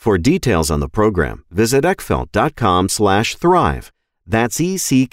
For details on the program, visit eckfeldt.com slash thrive. That's E-C-K-F-E-L-D-T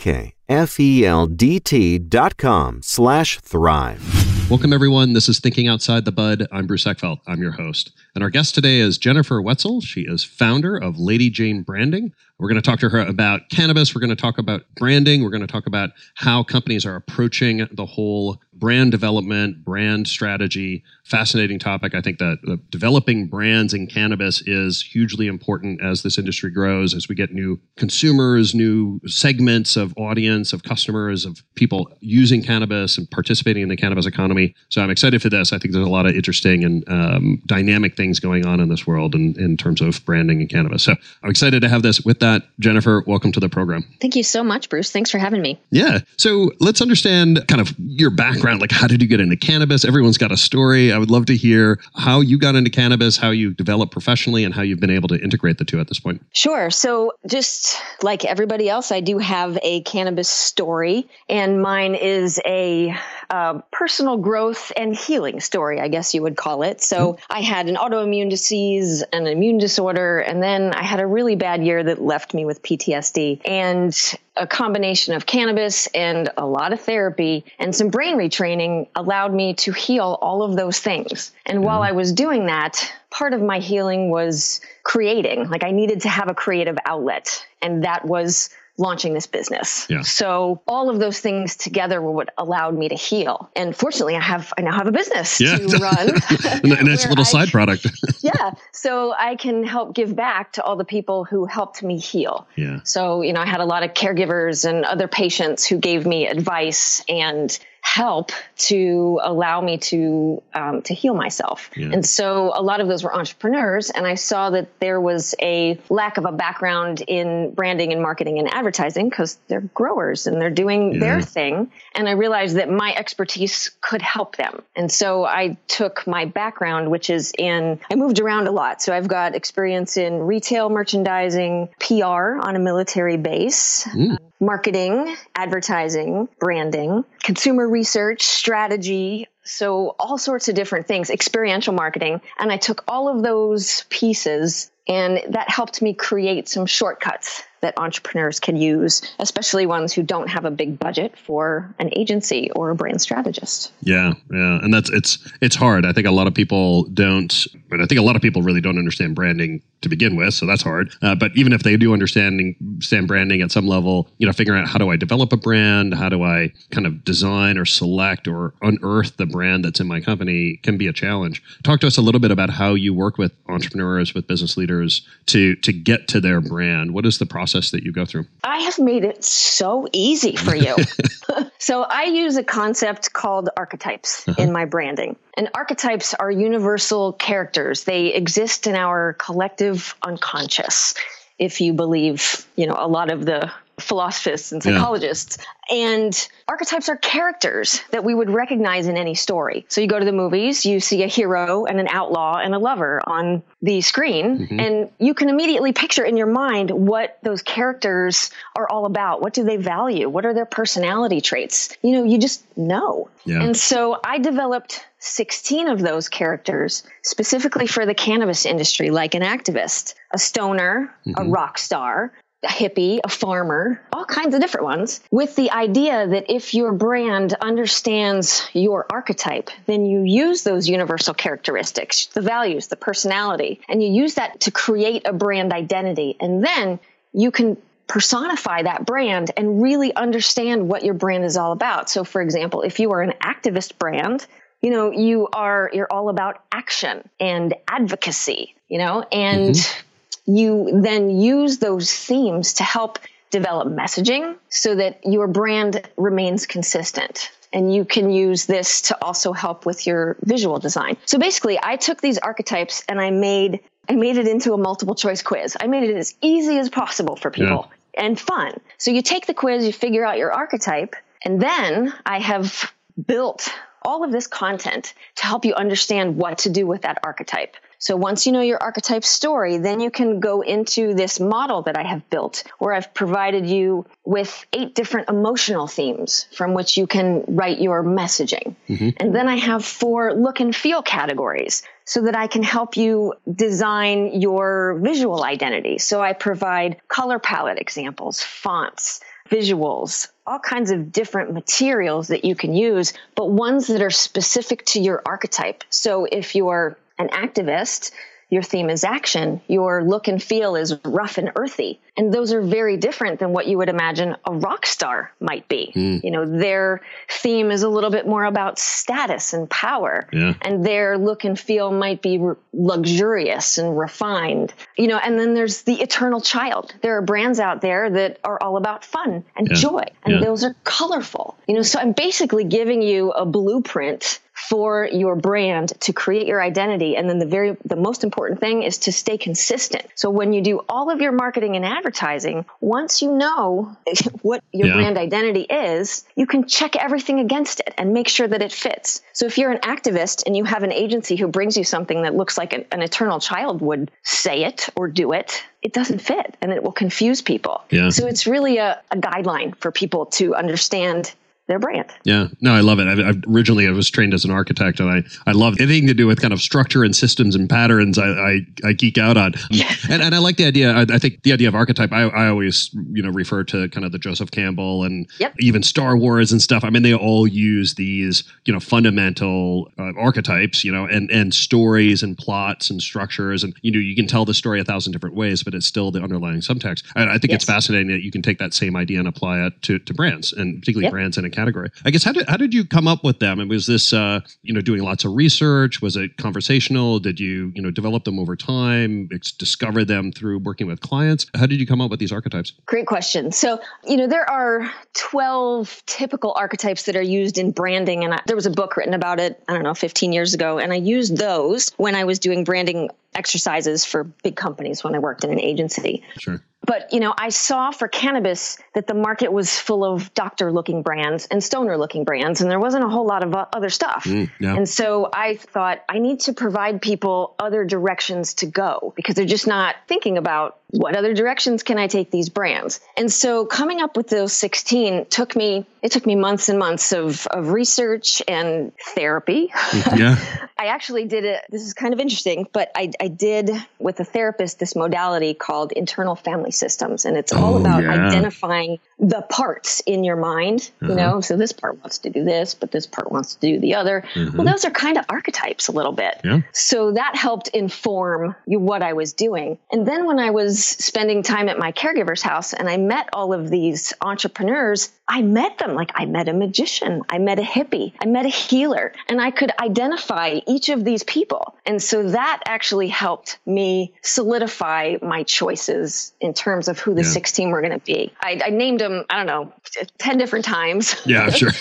dot com slash thrive. Welcome, everyone. This is Thinking Outside the Bud. I'm Bruce Eckfeldt. I'm your host. And our guest today is Jennifer Wetzel. She is founder of Lady Jane Branding. We're going to talk to her about cannabis. We're going to talk about branding. We're going to talk about how companies are approaching the whole brand development, brand strategy. Fascinating topic. I think that uh, developing brands in cannabis is hugely important as this industry grows, as we get new consumers, new segments of audience, of customers, of people using cannabis and participating in the cannabis economy. So I'm excited for this. I think there's a lot of interesting and um, dynamic things going on in this world in, in terms of branding and cannabis. So I'm excited to have this. With that, Jennifer, welcome to the program. Thank you so much, Bruce. Thanks for having me. Yeah. So let's understand kind of your background. Like, how did you get into cannabis? Everyone's got a story. I would love to hear how you got into cannabis, how you developed professionally, and how you've been able to integrate the two at this point. Sure. So, just like everybody else, I do have a cannabis story, and mine is a uh, personal growth and healing story, I guess you would call it. So, mm-hmm. I had an autoimmune disease, an immune disorder, and then I had a really bad year that left me with PTSD. And a combination of cannabis and a lot of therapy and some brain retraining allowed me to heal all of those things. And while mm-hmm. I was doing that, part of my healing was creating. Like I needed to have a creative outlet. And that was launching this business. Yeah. So all of those things together were what allowed me to heal. And fortunately, I have I now have a business yeah. to run. And it's a nice little side product. yeah. So I can help give back to all the people who helped me heal. Yeah. So, you know, I had a lot of caregivers and other patients who gave me advice and help to allow me to um, to heal myself. Yeah. And so a lot of those were entrepreneurs, and I saw that there was a lack of a background in branding and marketing and advertising because they're growers and they're doing yeah. their thing. And I realized that my expertise could help them. And so I took my background, which is in I moved around a lot, so I've got experience in retail merchandising, PR on a military base. Mm marketing, advertising, branding, consumer research, strategy. So all sorts of different things, experiential marketing. And I took all of those pieces And that helped me create some shortcuts that entrepreneurs can use, especially ones who don't have a big budget for an agency or a brand strategist. Yeah, yeah, and that's it's it's hard. I think a lot of people don't, but I think a lot of people really don't understand branding to begin with, so that's hard. Uh, but even if they do understand understand branding at some level, you know, figuring out how do I develop a brand, how do I kind of design or select or unearth the brand that's in my company can be a challenge. Talk to us a little bit about how you work with entrepreneurs, with business leaders to to get to their brand. What is the process? Process that you go through? I have made it so easy for you. so I use a concept called archetypes uh-huh. in my branding. And archetypes are universal characters. They exist in our collective unconscious if you believe, you know, a lot of the philosophists and psychologists. Yeah. And archetypes are characters that we would recognize in any story. So you go to the movies, you see a hero and an outlaw and a lover on the screen, mm-hmm. and you can immediately picture in your mind what those characters are all about. What do they value? What are their personality traits? You know, you just know. Yeah. And so I developed 16 of those characters specifically for the cannabis industry, like an activist, a stoner, mm-hmm. a rock star, a hippie, a farmer, all kinds of different ones, with the idea that if your brand understands your archetype, then you use those universal characteristics, the values, the personality, and you use that to create a brand identity. And then you can personify that brand and really understand what your brand is all about. So for example, if you are an activist brand, you know, you are you're all about action and advocacy, you know, and mm-hmm you then use those themes to help develop messaging so that your brand remains consistent. And you can use this to also help with your visual design. So basically, I took these archetypes and I made I made it into a multiple choice quiz. I made it as easy as possible for people yeah. and fun. So you take the quiz, you figure out your archetype, and then I have built all of this content to help you understand what to do with that archetype. So once you know your archetype story, then you can go into this model that I have built where I've provided you with eight different emotional themes from which you can write your messaging. Mm-hmm. And then I have four look and feel categories so that I can help you design your visual identity. So I provide color palette examples, fonts, visuals, all kinds of different materials that you can use, but ones that are specific to your archetype. So if you're an activist, your theme is action. Your look and feel is rough and earthy. And those are very different than what you would imagine a rock star might be. Mm. You know, their theme is a little bit more about status and power. Yeah. And their look and feel might be re- luxurious and refined. You know, and then there's the eternal child. There are brands out there that are all about fun and yeah. joy. And yeah. those are colorful. You know, so I'm basically giving you a blueprint for your brand to create your identity and then the very the most important thing is to stay consistent so when you do all of your marketing and advertising once you know what your yeah. brand identity is you can check everything against it and make sure that it fits so if you're an activist and you have an agency who brings you something that looks like an, an eternal child would say it or do it it doesn't fit and it will confuse people yeah. so it's really a, a guideline for people to understand their brand. Yeah, no, I love it. I, I, originally, I was trained as an architect, and I I love anything to do with kind of structure and systems and patterns. I I, I geek out on, yeah. and and I like the idea. I, I, think the idea of archetype. I I always you know refer to kind of the Joseph Campbell and yep. even Star Wars and stuff. I mean, they all use these you know fundamental uh, archetypes, you know, and and stories and plots and structures, and you know you can tell the story a thousand different ways, but it's still the underlying subtext. I, I think yes. it's fascinating that you can take that same idea and apply it to to brands, and particularly yep. brands in a category. I guess how did how did you come up with them? And was this uh, you know doing lots of research? Was it conversational? Did you you know develop them over time? Discover them through working with clients? How did you come up with these archetypes? Great question. So you know there are twelve typical archetypes that are used in branding, and I, there was a book written about it. I don't know, fifteen years ago, and I used those when I was doing branding exercises for big companies when I worked in an agency. Sure but you know, I saw for cannabis that the market was full of doctor looking brands and stoner looking brands, and there wasn't a whole lot of other stuff. Mm, yeah. And so I thought I need to provide people other directions to go because they're just not thinking about what other directions can I take these brands? And so coming up with those 16 took me, it took me months and months of, of research and therapy. Yeah. I actually did it. This is kind of interesting, but I, I did with a therapist this modality called internal family systems. And it's oh, all oh, about yeah. identifying the parts in your mind, uh-huh. you know, so this part wants to do this, but this part wants to do the other. Mm-hmm. Well, those are kind of archetypes a little bit. Yeah. So that helped inform what I was doing. And then when I was spending time at my caregiver's house and I met all of these entrepreneurs, I met them like I met a magician, I met a hippie, I met a healer, and I could identify each of these people. And so that actually helped me solidify my choices in terms of who the yeah. 16 were going to be. I, I named them, I don't know, 10 different times. Yeah, sure.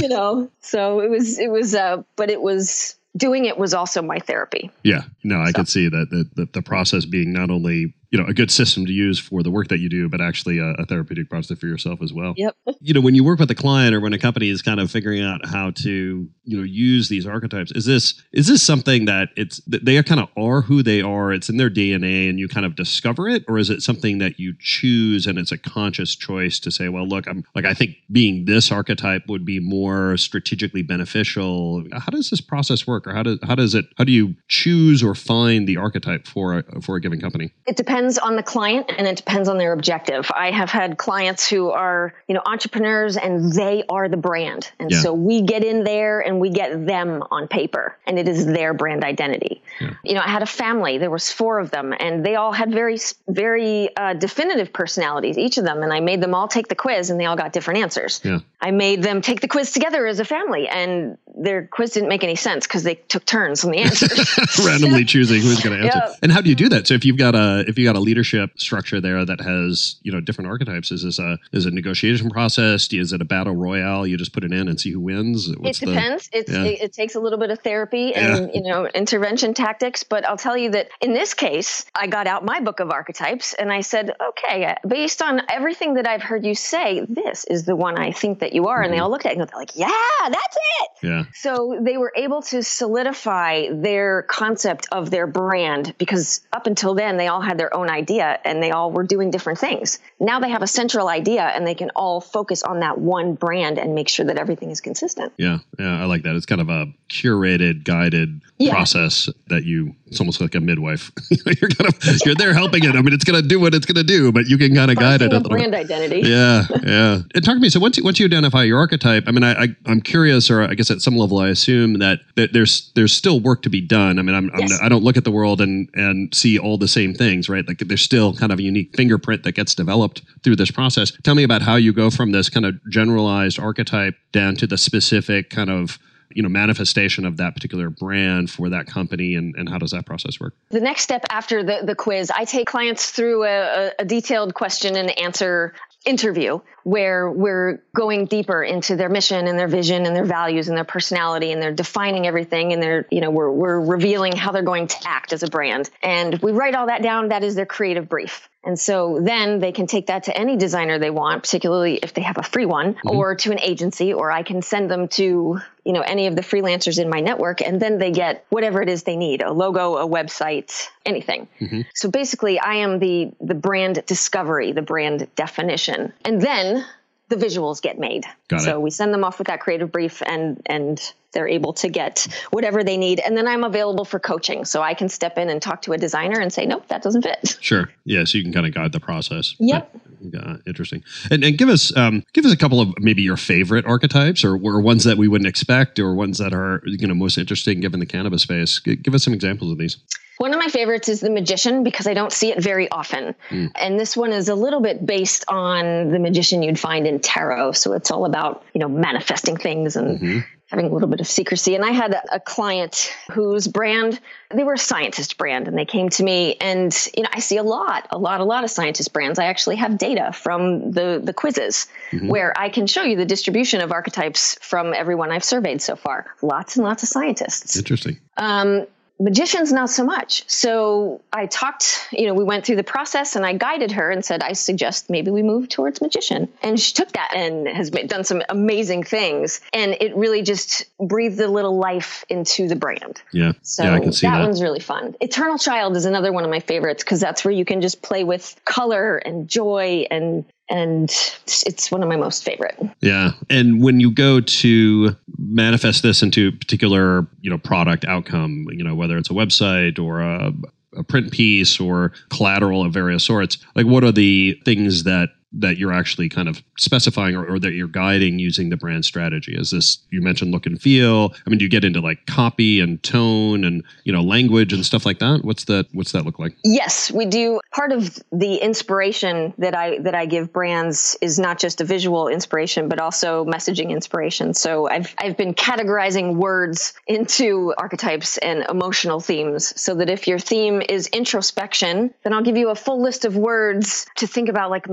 you know, so it was, it was, uh, but it was, doing it was also my therapy. Yeah, no, I so. could see that the, the, the process being not only you know a good system to use for the work that you do but actually a, a, therapeutic process for yourself as well. Yep. You know when you work with a client or when a company is kind of figuring out how to you know use these archetypes is this is this something that it's they kind of are who they are it's in their dna and you kind of discover it? Or is it something that you choose and it's a conscious choice to say well look i'm like i think being this archetype would be more strategically beneficial. How does this process work? Or how does how does it how do you choose or find the archetype for a, for a given company? It depends depends on the client and it depends on their objective. I have had clients who are, you know, entrepreneurs and they are the brand. And yeah. so we get in there and we get them on paper and it is their brand identity. Yeah. You know, I had a family, there was four of them and they all had very, very uh, definitive personalities, each of them. And I made them all take the quiz and they all got different answers. Yeah. I made them take the quiz together as a family and their quiz didn't make any sense because they took turns on the answers. Randomly choosing who's going to answer. Yeah. And how do you do that? So if you've got a, if you got a leadership structure there that has you know different archetypes? Is this a is it a negotiation process? Is it a battle royale? You just put it in and see who wins. What's it depends. The, yeah. it, it, takes a little bit of therapy and yeah. you know intervention tactics. But I'll tell you that in this case, I got out my book of archetypes and I said, okay, based on everything that I've heard you say, this is the one I think that you are. Mm-hmm. And they mm-hmm. all looked at it and they're like, yeah, that's it. Yeah. So they were able to solidify their concept of their brand because up until then they all had their own idea idea and they all were doing different things. Now they have a central idea and they can all focus on that one brand and make sure that everything is consistent. Yeah. Yeah. I like that. It's kind of a curated, guided yeah. process that you, it's almost like a midwife. you're kind of, you're there helping it. I mean, it's going to do what it's going to do, but you can kind of guide it. A brand bit. identity. Yeah. Yeah. And talk to me. So once you, once you identify your archetype, I mean, I, I, am curious, or I guess at some level, I assume that, that there's, there's still work to be done. I mean, I'm, yes. I'm, I don't look at the world and, and see all the same things, right? Like there's still kind of a unique fingerprint that gets developed through this process. Tell me about how you go from this kind of generalized archetype down to the specific kind of you know manifestation of that particular brand for that company and, and how does that process work the next step after the, the quiz i take clients through a, a detailed question and answer interview where we're going deeper into their mission and their vision and their values and their personality and they're defining everything and they're you know we're, we're revealing how they're going to act as a brand. And we write all that down. That is their creative brief and so then they can take that to any designer they want particularly if they have a free one mm-hmm. or to an agency or i can send them to you know any of the freelancers in my network and then they get whatever it is they need a logo a website anything mm-hmm. so basically i am the the brand discovery the brand definition and then the visuals get made. Got so it. we send them off with that creative brief and and they're able to get whatever they need. And then I'm available for coaching. So I can step in and talk to a designer and say, nope, that doesn't fit. Sure. Yeah. So you can kind of guide the process. Yep. Yeah, interesting. And, and give us um, give us a couple of maybe your favorite archetypes or, or ones that we wouldn't expect or ones that are you know most interesting given the cannabis space. Give us some examples of these. One of my favorites is the magician because I don't see it very often. Mm. And this one is a little bit based on the magician you'd find in tarot. So it's all about, you know, manifesting things and mm-hmm. Having a little bit of secrecy. And I had a client whose brand, they were a scientist brand and they came to me and, you know, I see a lot, a lot, a lot of scientist brands. I actually have data from the, the quizzes mm-hmm. where I can show you the distribution of archetypes from everyone I've surveyed so far. Lots and lots of scientists. Interesting. Um, magicians not so much. So i talked you know we went through the process and i guided her and said i suggest maybe we move towards magician. And she took that and has done some amazing things. And it really just breathed a little life into the brand. Yeah. So yeah, I can see that, that. one's really fun. Eternal child is another one of my favorites because that's where you can just play with color and joy and and it's one of my most favorite. Yeah, and when you go to manifest this into particular you know product outcome, you know whether it's a website or a, a print piece or collateral of various sorts, like what are the things that that you're actually kind of specifying or, or, that you're guiding using the brand strategy? Is this you mentioned look and feel? I mean, do you get into like copy and tone and you know language and stuff like that? What's that? What's that look like? Yes, we do. Part of the inspiration that I that I give brands is not just a visual inspiration, but also messaging inspiration. So I've I've been categorizing words into archetypes and emotional themes, so that if your theme is introspection, then I'll give you a full list of words to think about, like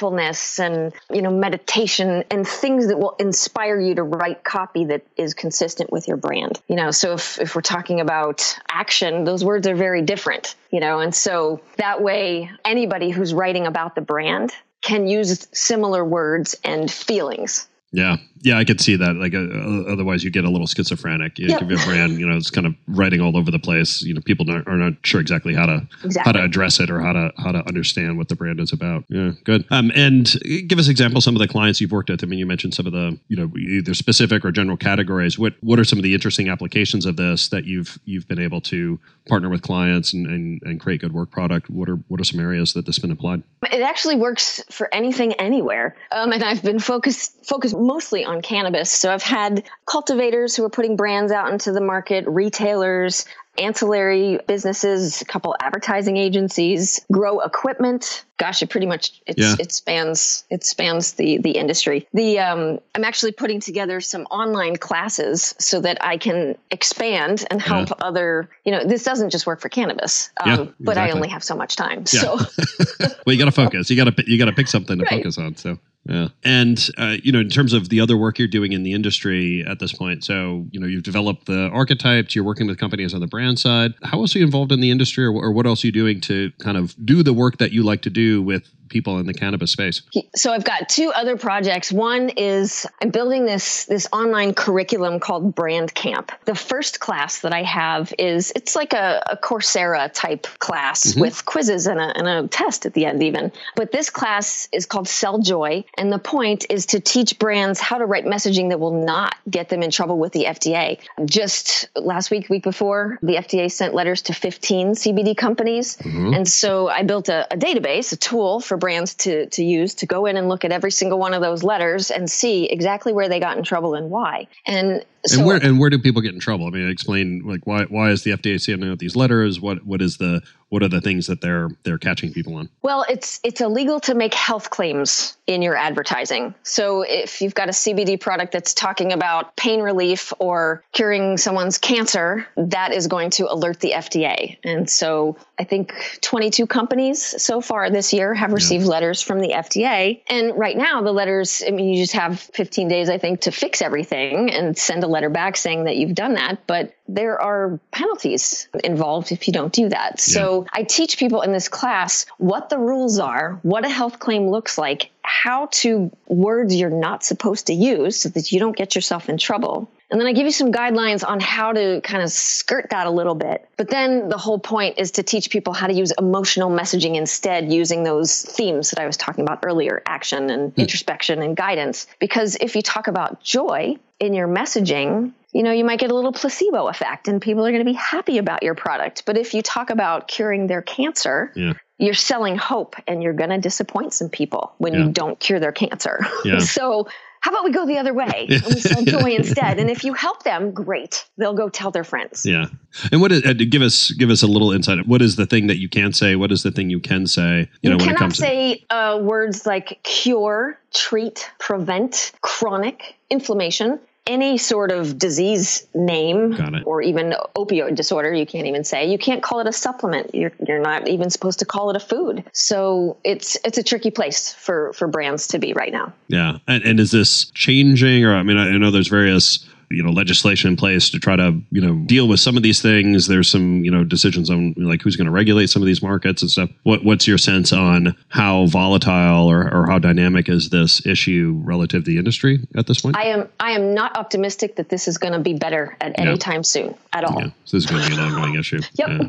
mindfulness and you know meditation and things that will inspire you to write copy that is consistent with your brand. You know, so if, if we're talking about action, those words are very different, you know, and so that way anybody who's writing about the brand can use similar words and feelings. Yeah, yeah, I could see that. Like, uh, otherwise, you get a little schizophrenic. You yep. give a brand, you know, it's kind of writing all over the place. You know, people are not sure exactly how to exactly. how to address it or how to how to understand what the brand is about. Yeah, good. Um, and give us examples some of the clients you've worked with. I mean, you mentioned some of the, you know, either specific or general categories. What what are some of the interesting applications of this that you've you've been able to partner with clients and, and, and create good work product? What are what are some areas that this has been applied? It actually works for anything, anywhere. Um, and I've been focused focused mostly on cannabis. So I've had cultivators who are putting brands out into the market, retailers, ancillary businesses, a couple advertising agencies, grow equipment. Gosh, it pretty much yeah. it spans it spans the the industry. The um, I'm actually putting together some online classes so that I can expand and help yeah. other. You know, this doesn't just work for cannabis, um, yeah, exactly. but I only have so much time. So, well, you got to focus. You got to you got to pick something to right. focus on. So yeah. And, uh, you know, in terms of the other work you're doing in the industry at this point, so, you know, you've developed the archetypes, you're working with companies on the brand side. How else are you involved in the industry or, or what else are you doing to kind of do the work that you like to do with people in the cannabis space? So I've got two other projects. One is I'm building this this online curriculum called Brand Camp. The first class that I have is it's like a, a Coursera type class mm-hmm. with quizzes and a, and a test at the end even. But this class is called Sell Joy, and the point is to teach brands how to write messaging that will not get them in trouble with the FDA. Just last week, week before, the FDA sent letters to 15 CBD companies, mm-hmm. and so I built a, a database, a tool for brands to, to use to go in and look at every single one of those letters and see exactly where they got in trouble and why. And so, and where and where do people get in trouble? I mean, explain like why why is the FDA sending out these letters? What what is the what are the things that they're they're catching people on? Well, it's it's illegal to make health claims in your advertising. So if you've got a CBD product that's talking about pain relief or curing someone's cancer, that is going to alert the FDA. And so I think 22 companies so far this year have received yeah. letters from the FDA. And right now the letters, I mean, you just have 15 days, I think, to fix everything and send a letter back saying that you've done that. But there are penalties involved if you don't do that. Yeah. So I teach people in this class what the rules are, what a health claim looks like, how to words you're not supposed to use so that you don't get yourself in trouble. And then I give you some guidelines on how to kind of skirt that a little bit. But then the whole point is to teach people how to use emotional messaging instead using those themes that I was talking about earlier action and mm. introspection and guidance. Because if you talk about joy in your messaging, you know, you might get a little placebo effect and people are going to be happy about your product. But if you talk about curing their cancer, yeah. you're selling hope and you're going to disappoint some people when yeah. you don't cure their cancer. Yeah. so, how about we go the other way and we sell joy instead? And if you help them, great. They'll go tell their friends. Yeah. And what is, uh, give us give us a little insight. What is the thing that you can't say? What is the thing you can say? You, you know, cannot when it comes say to- uh, words like cure, treat, prevent, chronic inflammation any sort of disease name or even opioid disorder you can't even say you can't call it a supplement. You're, you're not even supposed to call it a food. So it's it's a tricky place for for brands to be right now. Yeah. And, and is this changing? Or i mean i know there's various you know legislation in place to try to you know deal with some of these things. There's some you know decisions on like who's going to regulate some of these markets and stuff. What what's your sense on how volatile or, or how dynamic is this issue relative to the industry at this point? I am I am not optimistic that this is going to be better at any yeah. time soon at all. Yeah. So this is going to be an ongoing issue. Yep. Yeah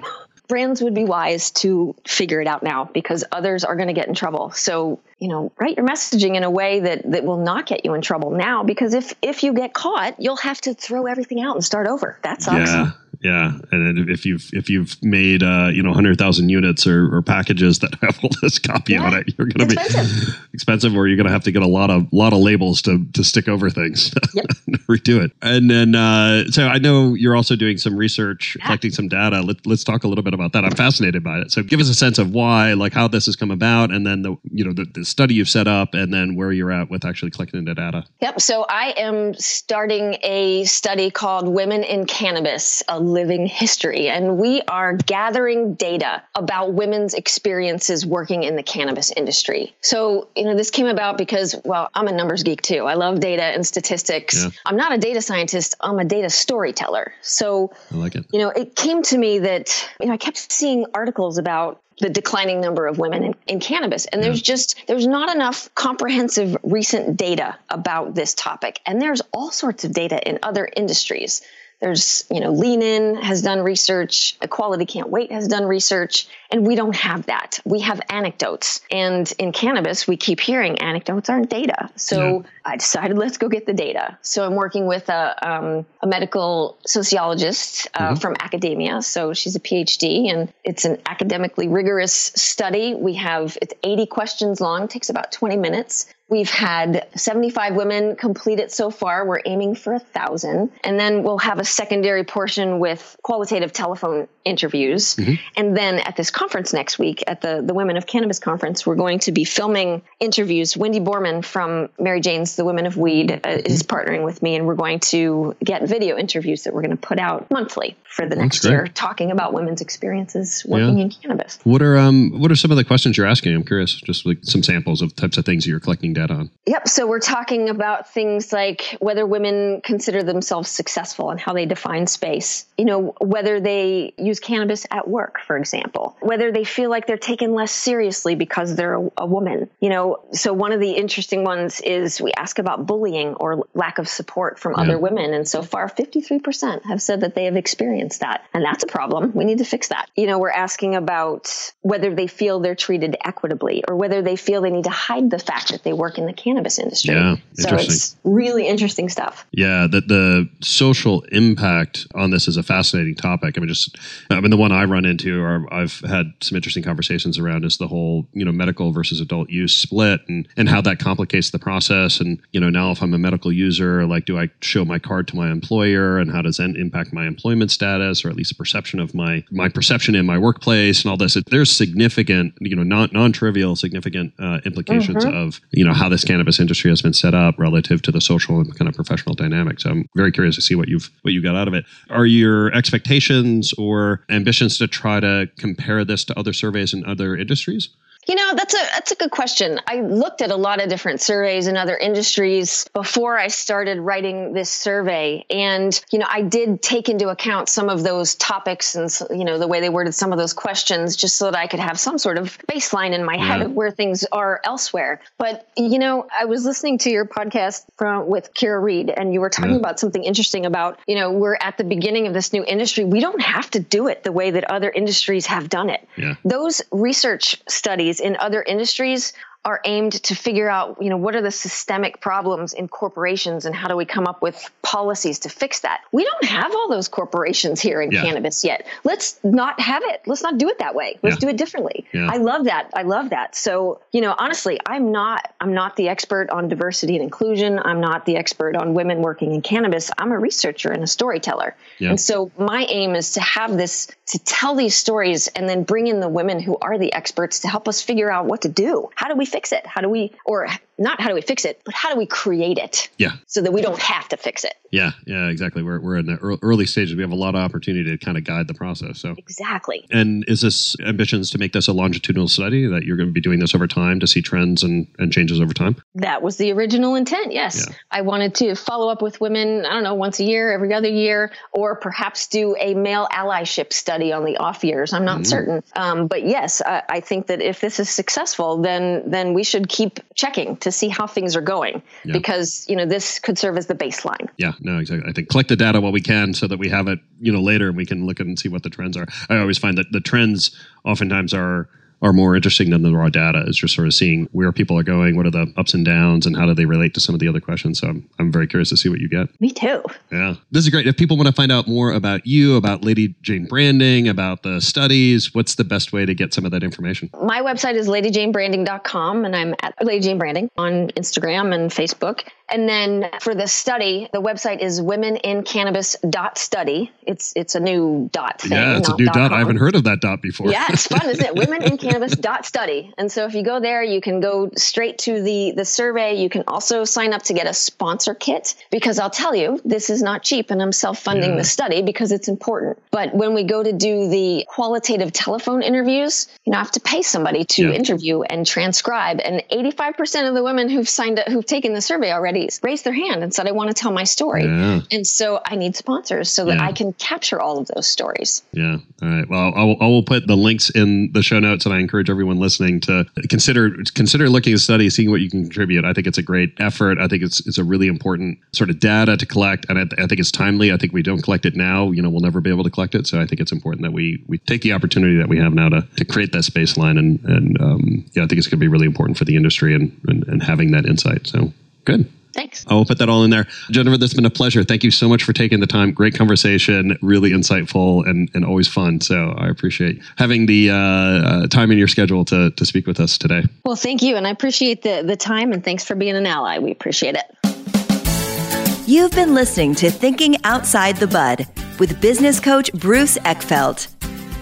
brands would be wise to figure it out now because others are going to get in trouble. So, you know, write your messaging in a way that that will not get you in trouble now because if if you get caught, you'll have to throw everything out and start over. That sucks. Yeah yeah. And if you've if you've made uh, you know hundred thousand units or, or, packages that have all this copy yeah. on it, you're going to be expensive, or you're going to have to get a lot of lot of labels to to stick over things, yep. redo it. And then uh, so I know you're also doing some research, yeah. collecting some data. Let, let's talk a little bit about that. I'm fascinated by it. So give us a sense of why, like how this has come about, and then the you know the, the study you've set up, and then where you're at with actually collecting the data. Yep. So I am starting a study called Women in Cannabis. A living history. And we are gathering data about women's experiences working in the cannabis industry. So, you know, this came about because, well, I'm a numbers geek too. I love data and statistics. Yeah. I'm not a data scientist, I'm a data storyteller. So, I like it. You know, it came to me that, you know, I kept seeing articles about the declining number of women in, in, cannabis and there's just there's not enough comprehensive recent data about this topic and there's all sorts of data in other industries there's, you know, Lean In has done research, Equality Can't Wait has done research, and we don't have that. We have anecdotes. And in cannabis, we keep hearing anecdotes aren't data. So yeah. I decided let's go get the data. So I'm working with a, um, a medical sociologist uh, mm-hmm. from academia. So she's a PhD, and it's an academically rigorous study. We have, it's 80 questions long, takes about 20 minutes. We've had 75 women complete it so far. We're aiming for a thousand. And then we'll have a secondary portion with qualitative telephone interviews. Mm-hmm. And then at this conference next week, at the, the Women of Cannabis Conference, we're going to be filming interviews. Wendy Borman from Mary Jane's The Women of Weed uh, mm-hmm. is partnering with me, and we're going to get video interviews that we're going to put out monthly for the next year, talking about women's experiences working yeah. in cannabis. What are um what are some of the questions you're asking? I'm curious, just like some samples of types of things you're collecting data on. Yep. So we're talking about things like whether women consider themselves successful and how they define space. You know, whether they use cannabis at work, for example, whether they feel like they're taken less seriously because they're a, a woman. You know, so one of the interesting ones is we ask about bullying or lack of support from yeah. other women, and so far, 53% have said that they have experienced that, and that's a problem. We need to fix that. You know, we're asking about whether they feel they're treated equitably or whether they feel they need to hide the fact that they work in the cannabis industry. Yeah, so it's really interesting stuff. Yeah, the, the social impact on this is a fascinating topic. I mean, just I mean, the one I run into, or I've had some interesting conversations around, is the whole you know medical versus adult use split, and and how that complicates the process. And you know, now if I'm a medical user, like, do I show my card to my employer, and how does that impact my employment status, or at least perception of my my perception in my workplace, and all this? There's significant, you know, non non trivial, significant uh, implications mm-hmm. of you know how this cannabis industry has been set up relative to the social and kind of professional dynamics. So I'm very curious to see what you've what you got out of it. Are your expectations or ambitions to try to compare this to other surveys in other industries? You know, that's a that's a good question. I looked at a lot of different surveys in other industries before I started writing this survey and you know, I did take into account some of those topics and you know, the way they worded some of those questions just so that I could have some sort of baseline in my yeah. head of where things are elsewhere. But you know, I was listening to your podcast from with Kira Reed and you were talking yeah. about something interesting about, you know, we're at the beginning of this new industry. We don't have to do it the way that other industries have done it. Yeah. Those research studies in other industries are aimed to figure out, you know, what are the systemic problems in corporations and how do we come up with policies to fix that? We don't have all those corporations here in yeah. cannabis yet. Let's not have it. Let's not do it that way. Let's yeah. do it differently. Yeah. I love that. I love that. So, you know, honestly, I'm not I'm not the expert on diversity and inclusion. I'm not the expert on women working in cannabis. I'm a researcher and a storyteller. And so my aim is to have this to tell these stories and then bring in the women who are the experts to help us figure out what to do. How do we fix it? How do we, or not how do we fix it, but how do we create it? Yeah. So that we don't have to fix it. Yeah, yeah, exactly. We're, we're in the early stages. We have a lot of opportunity to kind of guide the process. So exactly. And is this ambitions to make this a longitudinal study that you're going to be doing this over time to see trends and, and changes over time? That was the original intent. Yes, yeah. I wanted to follow up with women. I don't know, once a year, every other year, or perhaps do a male allyship study on the off years. I'm not mm-hmm. certain, um, but yes, I, I, think that if this is successful, then then we should keep checking to see how things are going yeah. because you know this could serve as the baseline. Yeah, no, exactly. I think collect the data while we can so that we have it, you know, later and we can look at and see what the trends are. I always find that the trends oftentimes are are more interesting than the raw data is just sort of seeing where people are going, what are the ups and downs, and how do they relate to some of the other questions. So I'm, I'm very curious to see what you get. Me too. Yeah. This is great. If people want to find out more about you, about Lady Jane Branding, about the studies, what's the best way to get some of that information? My website is ladyjanebranding.com and I'm at Lady Jane Branding on Instagram and Facebook. And then for the study, the website is womenincannabis.study. It's it's a new dot thing. Yeah, it's a new dot. dot. I haven't heard of that dot before. Yeah, it's fun, isn't it? womenincannabis.study. And so if you go there, you can go straight to the the survey. You can also sign up to get a sponsor kit because I'll tell you, this is not cheap and I'm self-funding yeah. the mm. study because it's important. But when we go to do the qualitative telephone interviews, you know, I have to pay somebody to yeah. interview and transcribe. And 85% of the women who've signed up who've taken the survey already raised their hand and said, I want to tell my story. Yeah. And so I need sponsors so that. I can capture all of those stories. Yeah. All right. Well, I will, I will, put the links in the show notes and I encourage everyone listening to consider, consider looking at study, seeing what you can contribute. I think it's a great effort. I think it's, it's a really important sort of data to collect. And I, I think it's timely. I think we don't collect it now, you know, we'll never be able to collect it. So I think it's important that we, we take the opportunity that we have now to, to create this baseline. And, and um, yeah, I think it's going to be really important for the industry and, and, and having that insight. So good. Thanks. I will put that all in there. Jennifer, this has been a pleasure. Thank you so much for taking the time. Great conversation, really insightful and, and always fun. So I appreciate having the uh, uh, time in your schedule to, to speak with us today. Well, thank you. And I appreciate the, the time and thanks for being an ally. We appreciate it. You've been listening to Thinking Outside the Bud with business coach Bruce Eckfeldt.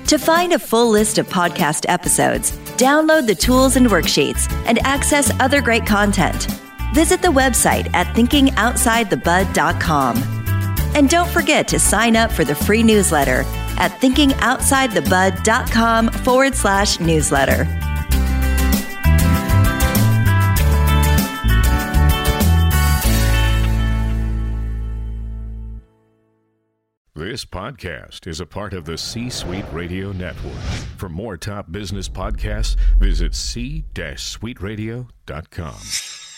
To find a full list of podcast episodes, download the tools and worksheets, and access other great content Visit the website at thinkingoutsidethebud.com. And don't forget to sign up for the free newsletter at thinkingoutsidethebud.com forward slash newsletter. This podcast is a part of the C Suite Radio Network. For more top business podcasts, visit c-suiteradio.com.